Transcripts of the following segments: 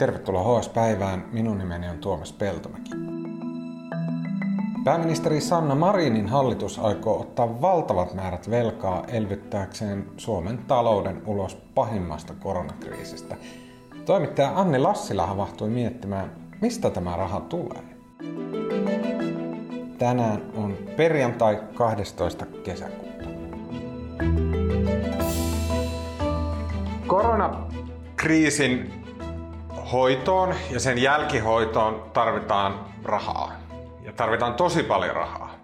Tervetuloa HS-päivään. Minun nimeni on Tuomas Peltomäki. Pääministeri Sanna Marinin hallitus aikoo ottaa valtavat määrät velkaa elvyttääkseen Suomen talouden ulos pahimmasta koronakriisistä. Toimittaja Anni Lassila havahtui miettimään, mistä tämä raha tulee. Tänään on perjantai 12. kesäkuuta. Koronakriisin hoitoon ja sen jälkihoitoon tarvitaan rahaa. Ja tarvitaan tosi paljon rahaa.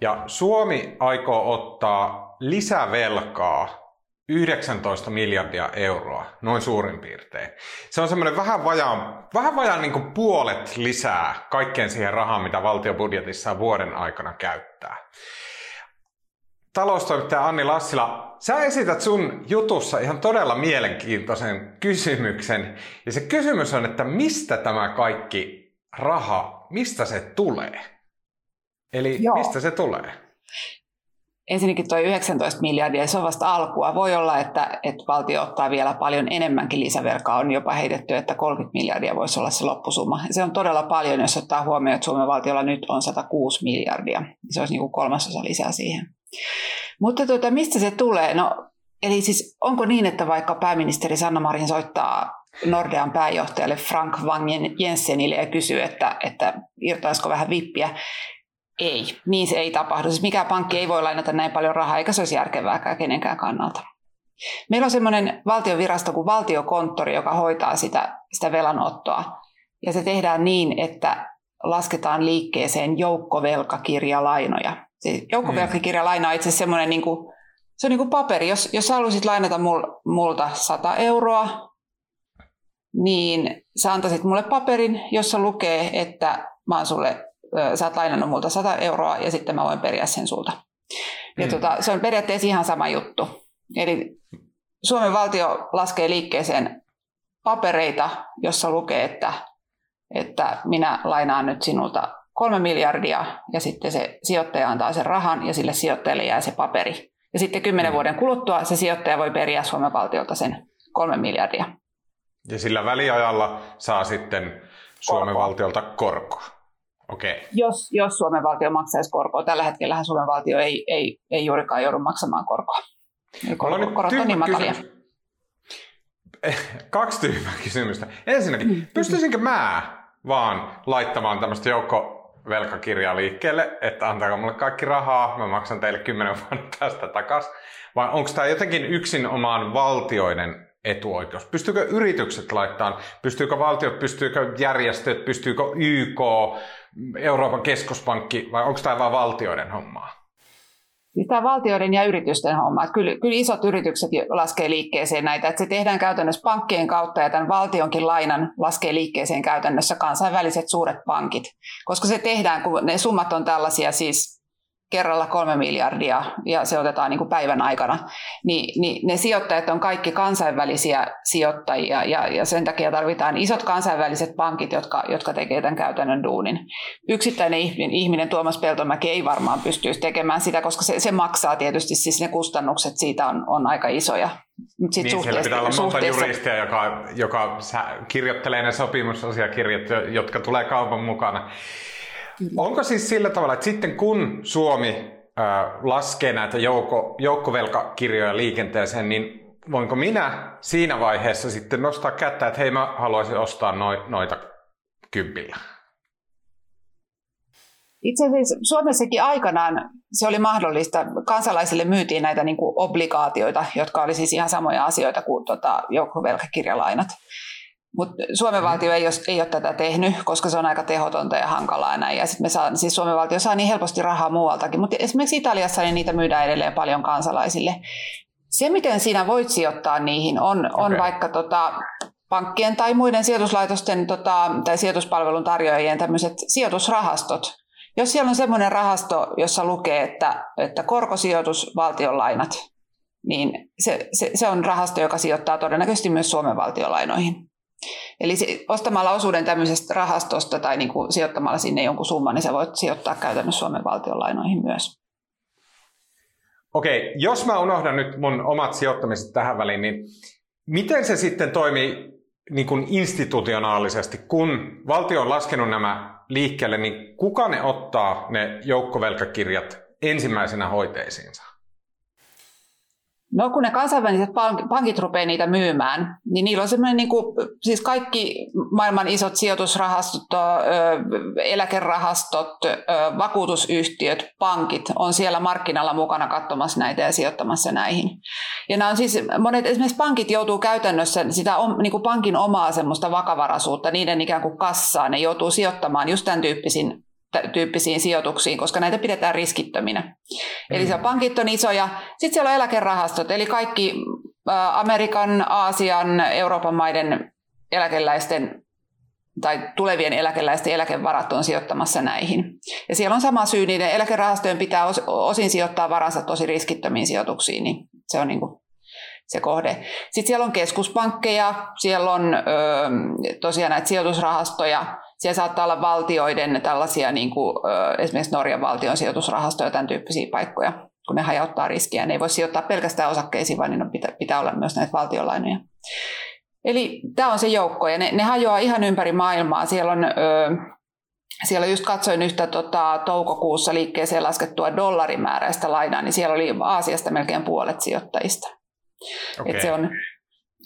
Ja Suomi aikoo ottaa lisävelkaa 19 miljardia euroa, noin suurin piirtein. Se on semmoinen vähän vajaan, vähän vajaan niin puolet lisää kaikkeen siihen rahaan, mitä valtiobudjetissa vuoden aikana käyttää taloustoimittaja Anni Lassila, sä esität sun jutussa ihan todella mielenkiintoisen kysymyksen. Ja se kysymys on, että mistä tämä kaikki raha, mistä se tulee? Eli Joo. mistä se tulee? Ensinnäkin tuo 19 miljardia, se on vasta alkua. Voi olla, että, että valtio ottaa vielä paljon enemmänkin lisävelkaa. On jopa heitetty, että 30 miljardia voisi olla se loppusumma. Se on todella paljon, jos ottaa huomioon, että Suomen valtiolla nyt on 106 miljardia. Se olisi niin kuin kolmasosa lisää siihen. Mutta tuota, mistä se tulee? No, eli siis onko niin, että vaikka pääministeri Sanna Marin soittaa Nordean pääjohtajalle Frank Wang Jensenille ja kysyy, että, että irtoaisiko vähän vippiä, ei, niin se ei tapahdu. Siis mikä pankki ei voi lainata näin paljon rahaa, eikä se olisi järkevääkään kenenkään kannalta. Meillä on semmoinen valtiovirasto kuin valtiokonttori, joka hoitaa sitä, sitä velanottoa. Ja se tehdään niin, että lasketaan liikkeeseen joukkovelkakirjalainoja. Se joukkovelkakirjalaina on itse asiassa semmoinen, niin kuin, se on niin kuin paperi. Jos, jos haluaisit lainata mul, multa 100 euroa, niin sä antaisit mulle paperin, jossa lukee, että mä oon sulle, sä oot lainannut multa 100 euroa ja sitten mä voin periä sen sulta. Ja hmm. tota, se on periaatteessa ihan sama juttu. Eli Suomen valtio laskee liikkeeseen papereita, jossa lukee, että, että minä lainaan nyt sinulta kolme miljardia ja sitten se sijoittaja antaa sen rahan ja sille sijoittajalle jää se paperi. Ja sitten kymmenen mm. vuoden kuluttua se sijoittaja voi periä Suomen valtiolta sen kolme miljardia. Ja sillä väliajalla saa sitten Suomen korkoa. valtiolta korkoa. Okay. Jos, jos Suomen valtio maksaisi korkoa. Tällä hetkellä Suomen valtio ei, ei, ei juurikaan joudu maksamaan korkoa. Korko, korot on niin matalia. Kaksi tyhmää kysymystä. Ensinnäkin, mm. pystyisinkö mä vaan laittamaan tämmöistä joukko velkakirjaa liikkeelle, että antaako mulle kaikki rahaa, mä maksan teille kymmenen vuotta tästä takas. Vai onko tämä jotenkin yksin omaan valtioiden etuoikeus? Pystyykö yritykset laittamaan, pystyykö valtiot, pystyykö järjestöt, pystyykö YK, Euroopan keskuspankki vai onko tämä vain valtioiden hommaa? Siis tämä valtioiden ja yritysten homma. Että kyllä, kyllä isot yritykset laskee liikkeeseen näitä, että se tehdään käytännössä pankkien kautta ja tämän valtionkin lainan laskee liikkeeseen käytännössä kansainväliset suuret pankit. Koska se tehdään, kun ne summat on tällaisia siis kerralla kolme miljardia ja se otetaan niin kuin päivän aikana, niin, niin ne sijoittajat on kaikki kansainvälisiä sijoittajia ja, ja sen takia tarvitaan isot kansainväliset pankit, jotka, jotka tekevät tämän käytännön duunin. Yksittäinen ihminen, ihminen Tuomas Peltomäki ei varmaan pystyisi tekemään sitä, koska se, se maksaa tietysti, siis ne kustannukset siitä on, on aika isoja. Sit niin, siellä pitää olla monta juristia, joka, joka kirjoittelee ne sopimusasiakirjat, jotka tulee kaupan mukana. Kyllä. Onko siis sillä tavalla, että sitten kun Suomi äh, laskee näitä joukko, joukkovelkakirjoja liikenteeseen, niin voinko minä siinä vaiheessa sitten nostaa kättä, että hei mä haluaisin ostaa noi, noita kympillä? Itse asiassa Suomessakin aikanaan se oli mahdollista. Kansalaisille myytiin näitä niin kuin obligaatioita, jotka oli siis ihan samoja asioita kuin tota, joukkovelkakirjalainat. Mutta Suomen valtio ei ole, ei ole tätä tehnyt, koska se on aika tehotonta ja hankalaa näin. Ja sit me saa, siis Suomen valtio saa niin helposti rahaa muualtakin. Mutta esimerkiksi Italiassa niin niitä myydään edelleen paljon kansalaisille. Se, miten siinä voit sijoittaa niihin, on, okay. on vaikka tota, pankkien tai muiden sijoituslaitosten tota, tai sijoituspalvelun tarjoajien tämmöiset sijoitusrahastot. Jos siellä on semmoinen rahasto, jossa lukee, että, että korkosijoitus, valtion lainat, niin se, se, se on rahasto, joka sijoittaa todennäköisesti myös Suomen valtiolainoihin. Eli ostamalla osuuden tämmöisestä rahastosta tai niin kuin sijoittamalla sinne jonkun summan, niin sä voit sijoittaa käytännössä Suomen valtion lainoihin myös. Okei, jos mä unohdan nyt mun omat sijoittamiset tähän väliin, niin miten se sitten toimii niin kuin institutionaalisesti, kun valtio on laskenut nämä liikkeelle, niin kuka ne ottaa ne joukkovelkakirjat ensimmäisenä hoiteisiinsa? No kun ne kansainväliset pankit rupeaa niitä myymään, niin niillä on semmoinen, niin kuin, siis kaikki maailman isot sijoitusrahastot, eläkerahastot, vakuutusyhtiöt, pankit on siellä markkinalla mukana katsomassa näitä ja sijoittamassa näihin. Ja nämä on siis, monet esimerkiksi pankit joutuu käytännössä sitä niin kuin pankin omaa semmoista vakavaraisuutta, niiden ikään kuin kassaa, ne joutuu sijoittamaan just tämän tyyppisiin tyyppisiin sijoituksiin, koska näitä pidetään riskittöminä. Mm. Eli se pankit on isoja. Sitten siellä on eläkerahastot, eli kaikki Amerikan, Aasian, Euroopan maiden eläkeläisten tai tulevien eläkeläisten eläkevarat on sijoittamassa näihin. Ja siellä on sama syy, niiden eläkerahastojen pitää osin sijoittaa varansa tosi riskittömiin sijoituksiin, niin se on niin kuin se kohde. Sitten siellä on keskuspankkeja, siellä on ö, tosiaan näitä sijoitusrahastoja, siellä saattaa olla valtioiden tällaisia, niin kuin, esimerkiksi Norjan valtion sijoitusrahastoja, tämän tyyppisiä paikkoja, kun ne hajauttaa riskiä. Ne ei voi sijoittaa pelkästään osakkeisiin, vaan niin pitää, pitää olla myös näitä valtiolainoja. Eli tämä on se joukko, ja ne, ne hajoaa ihan ympäri maailmaa. Siellä on, ö, siellä just katsoin yhtä tota, toukokuussa liikkeeseen laskettua dollarimääräistä lainaa, niin siellä oli Aasiasta melkein puolet sijoittajista. Okay. Et se on,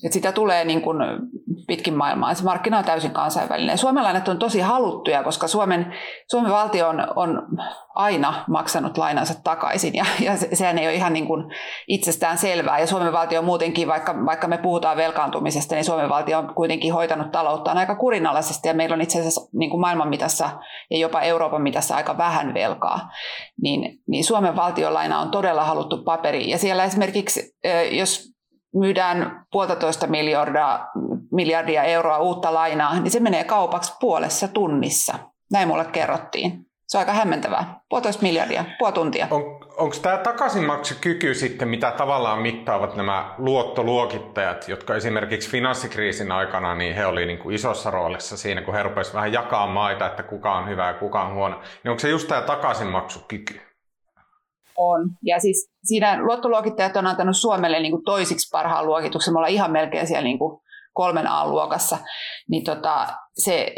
et sitä tulee niin kuin pitkin maailmaa. Se markkina on täysin kansainvälinen. Suomalaiset on tosi haluttuja, koska Suomen, Suomen valtio on, on aina maksanut lainansa takaisin ja, ja sehän ei ole ihan niin kuin itsestään selvää. Ja Suomen valtio muutenkin, vaikka, vaikka me puhutaan velkaantumisesta, niin Suomen valtio on kuitenkin hoitanut talouttaan aika kurinalaisesti ja meillä on itse asiassa niin kuin maailman mitassa ja jopa Euroopan mitassa aika vähän velkaa. Niin, niin Suomen valtionlaina on todella haluttu paperi. Ja siellä esimerkiksi, jos myydään puolitoista miljardia, miljardia euroa uutta lainaa, niin se menee kaupaksi puolessa tunnissa. Näin mulle kerrottiin. Se on aika hämmentävää. Puolitoista miljardia, puoli tuntia. On, Onko tämä takaisinmaksukyky sitten, mitä tavallaan mittaavat nämä luottoluokittajat, jotka esimerkiksi finanssikriisin aikana, niin he oli niin kuin isossa roolissa siinä, kun he rupesivat vähän jakaa maita, että kuka on hyvä ja kuka on huono. Niin onko se just tämä takaisinmaksukyky? on. Ja siis siinä luottoluokittajat on antanut Suomelle niin kuin toisiksi parhaan luokituksen. Me ollaan ihan melkein siellä niin kuin kolmen A-luokassa. Niin tota, se,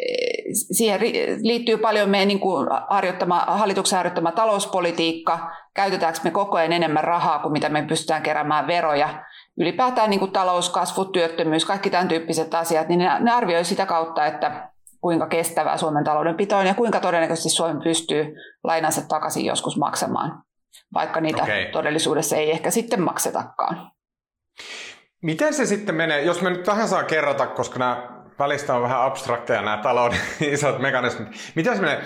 siihen liittyy paljon meidän niin kuin harjoittama, hallituksen harjoittama talouspolitiikka. Käytetäänkö me koko ajan enemmän rahaa kuin mitä me pystytään keräämään veroja. Ylipäätään niin kuin talouskasvu, työttömyys, kaikki tämän tyyppiset asiat, niin ne, ne arvioi sitä kautta, että kuinka kestävää Suomen taloudenpito on ja kuinka todennäköisesti Suomi pystyy lainansa takaisin joskus maksamaan vaikka niitä okay. todellisuudessa ei ehkä sitten maksetakaan. Miten se sitten menee, jos me nyt vähän saa kerrata, koska nämä välistä on vähän abstrakteja nämä talouden isot mekanismit. Miten se menee?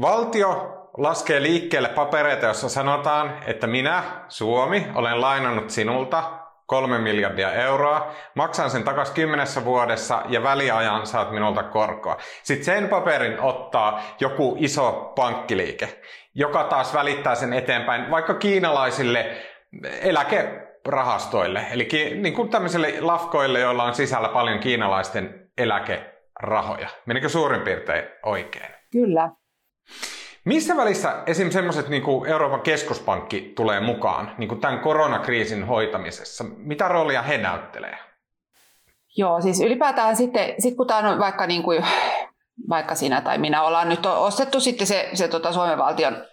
Valtio laskee liikkeelle papereita, jossa sanotaan, että minä, Suomi, olen lainannut sinulta kolme miljardia euroa, maksan sen takaisin kymmenessä vuodessa ja väliajan saat minulta korkoa. Sitten sen paperin ottaa joku iso pankkiliike joka taas välittää sen eteenpäin vaikka kiinalaisille eläkerahastoille, eli niin kuin tämmöisille lafkoille, joilla on sisällä paljon kiinalaisten eläkerahoja. Menikö suurin piirtein oikein? Kyllä. Missä välissä esim. semmoiset niin kuin Euroopan keskuspankki tulee mukaan niin kuin tämän koronakriisin hoitamisessa? Mitä roolia he näyttelee? Joo, siis ylipäätään sitten, sit kun tämä on vaikka niin kuin vaikka sinä tai minä ollaan nyt ostettu sitten se, se tota Suomen valtion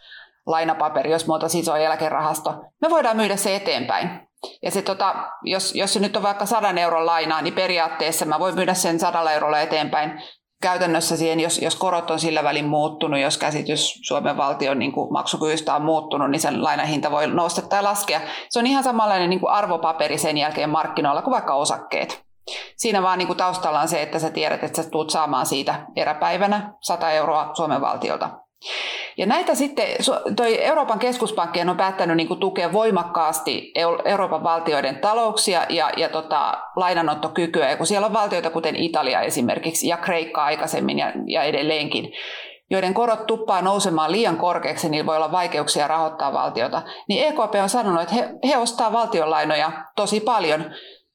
lainapaperi, jos me oltaisiin iso eläkerahasto, me voidaan myydä se eteenpäin. Ja se, tota, jos, jos se nyt on vaikka 100 euron lainaa, niin periaatteessa mä voin myydä sen 100 eurolla eteenpäin. Käytännössä siihen, jos, jos korot on sillä välin muuttunut, jos käsitys Suomen valtion niin kuin maksukyvystä on muuttunut, niin sen lainahinta voi nousta tai laskea. Se on ihan samanlainen niin kuin arvopaperi sen jälkeen markkinoilla kuin vaikka osakkeet. Siinä vaan niin kuin taustalla on se, että sä tiedät, että sä tulet saamaan siitä eräpäivänä 100 euroa Suomen valtiolta. Ja näitä sitten, toi Euroopan keskuspankki on päättänyt niin kuin tukea voimakkaasti Euroopan valtioiden talouksia ja, ja tota, lainanottokykyä. Ja kun siellä on valtioita, kuten Italia esimerkiksi ja Kreikka aikaisemmin ja, ja edelleenkin, joiden korot tuppaa nousemaan liian korkeaksi, niin voi olla vaikeuksia rahoittaa valtiota, niin EKP on sanonut, että he, he ostaa valtionlainoja tosi paljon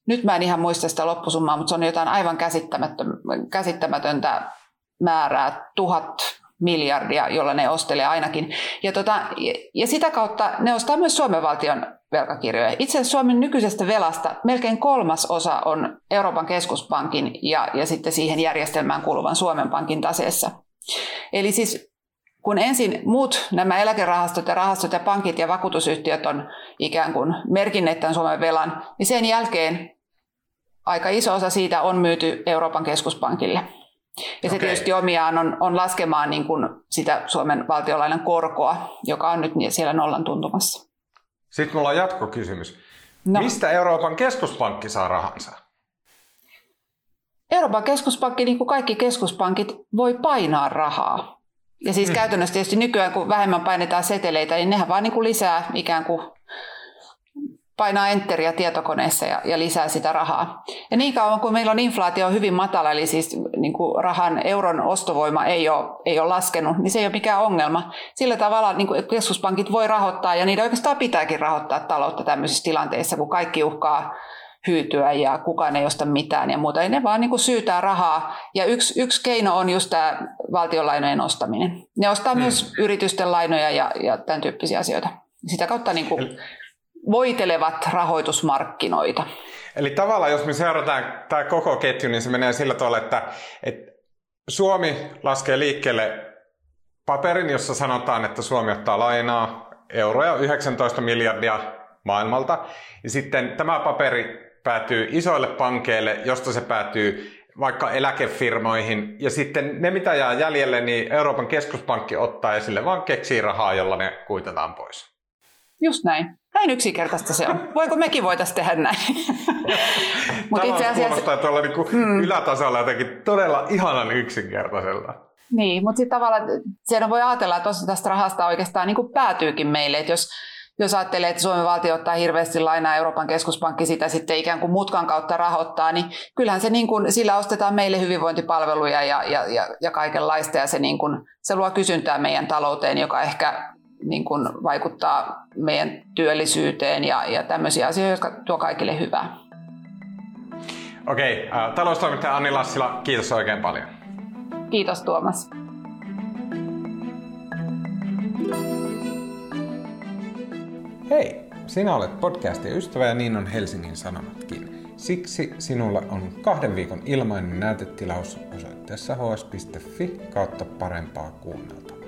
nyt mä en ihan muista sitä loppusummaa, mutta se on jotain aivan käsittämätöntä määrää, tuhat miljardia, jolla ne ostelee ainakin. Ja, tota, ja sitä kautta ne ostaa myös Suomen valtion velkakirjoja. Itse asiassa Suomen nykyisestä velasta melkein kolmas osa on Euroopan keskuspankin ja, ja sitten siihen järjestelmään kuuluvan Suomen pankin taseessa. Eli siis kun ensin muut nämä eläkerahastot ja rahastot ja pankit ja vakuutusyhtiöt on ikään kuin merkinneet tämän Suomen velan, niin sen jälkeen aika iso osa siitä on myyty Euroopan keskuspankille. Ja se okay. tietysti omiaan on, on laskemaan niin kuin sitä Suomen valtiolainan korkoa, joka on nyt siellä nollan tuntumassa. Sitten mulla on jatkokysymys. No. Mistä Euroopan keskuspankki saa rahansa? Euroopan keskuspankki, niin kuin kaikki keskuspankit, voi painaa rahaa. Ja siis hmm. käytännössä tietysti nykyään, kun vähemmän painetaan seteleitä, niin nehän vaan niin kuin lisää ikään kuin painaa enteriä tietokoneessa ja, ja lisää sitä rahaa. Ja niin kauan kuin meillä on inflaatio hyvin matala, eli siis niin kuin rahan euron ostovoima ei ole, ei ole laskenut, niin se ei ole mikään ongelma. Sillä tavalla niin kuin keskuspankit voi rahoittaa, ja niitä oikeastaan pitääkin rahoittaa taloutta tämmöisissä tilanteissa, kun kaikki uhkaa hyytyä ja kukaan ei osta mitään ja muuta. ne vaan niin kuin syytää rahaa. Ja yksi, yksi keino on just tämä valtionlainojen ostaminen. Ne ostaa hmm. myös yritysten lainoja ja, ja tämän tyyppisiä asioita. Sitä kautta niin kuin voitelevat rahoitusmarkkinoita. Eli tavallaan, jos me seurataan tämä koko ketju, niin se menee sillä tavalla, että, että Suomi laskee liikkeelle paperin, jossa sanotaan, että Suomi ottaa lainaa euroja 19 miljardia maailmalta. Ja sitten tämä paperi päätyy isoille pankeille, josta se päätyy vaikka eläkefirmoihin. Ja sitten ne, mitä jää jäljelle, niin Euroopan keskuspankki ottaa ja sille vaan keksii rahaa, jolla ne kuitataan pois. Just näin. Näin yksinkertaista se on. Voiko mekin voitaisiin tehdä näin? Mutta itse asiassa... kuulostaa tuolla niinku mm. ylätasolla jotenkin todella ihanan yksinkertaiselta. Niin, mutta sitten tavallaan siellä voi ajatella, että osa tästä rahasta oikeastaan niin päätyykin meille. Että jos, jos ajattelee, että Suomen valtio ottaa hirveästi lainaa, Euroopan keskuspankki sitä sitten ikään kuin mutkan kautta rahoittaa, niin kyllähän se niin kuin, sillä ostetaan meille hyvinvointipalveluja ja, ja, ja, ja kaikenlaista, ja se, niin kuin, se luo kysyntää meidän talouteen, joka ehkä niin kuin vaikuttaa meidän työllisyyteen ja, ja tämmöisiä asioita, jotka tuo kaikille hyvää. Okei, äh, taloustoimittaja Anni Lassila, kiitos oikein paljon. Kiitos Tuomas. Hei, sinä olet podcastin ystävä ja niin on Helsingin Sanomatkin. Siksi sinulla on kahden viikon ilmainen näytetilaus osoitteessa hs.fi kautta parempaa kuunneltavaa.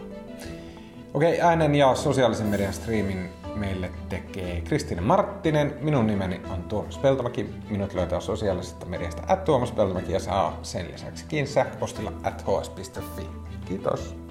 Okei, äänen ja sosiaalisen median striimin meille tekee Kristiina Marttinen. Minun nimeni on Tuomas Peltomäki. Minut löytää sosiaalisesta mediasta at Tuomas Peltomäki ja saa sen lisäksi kiinni sähköpostilla at hs.fi. Kiitos.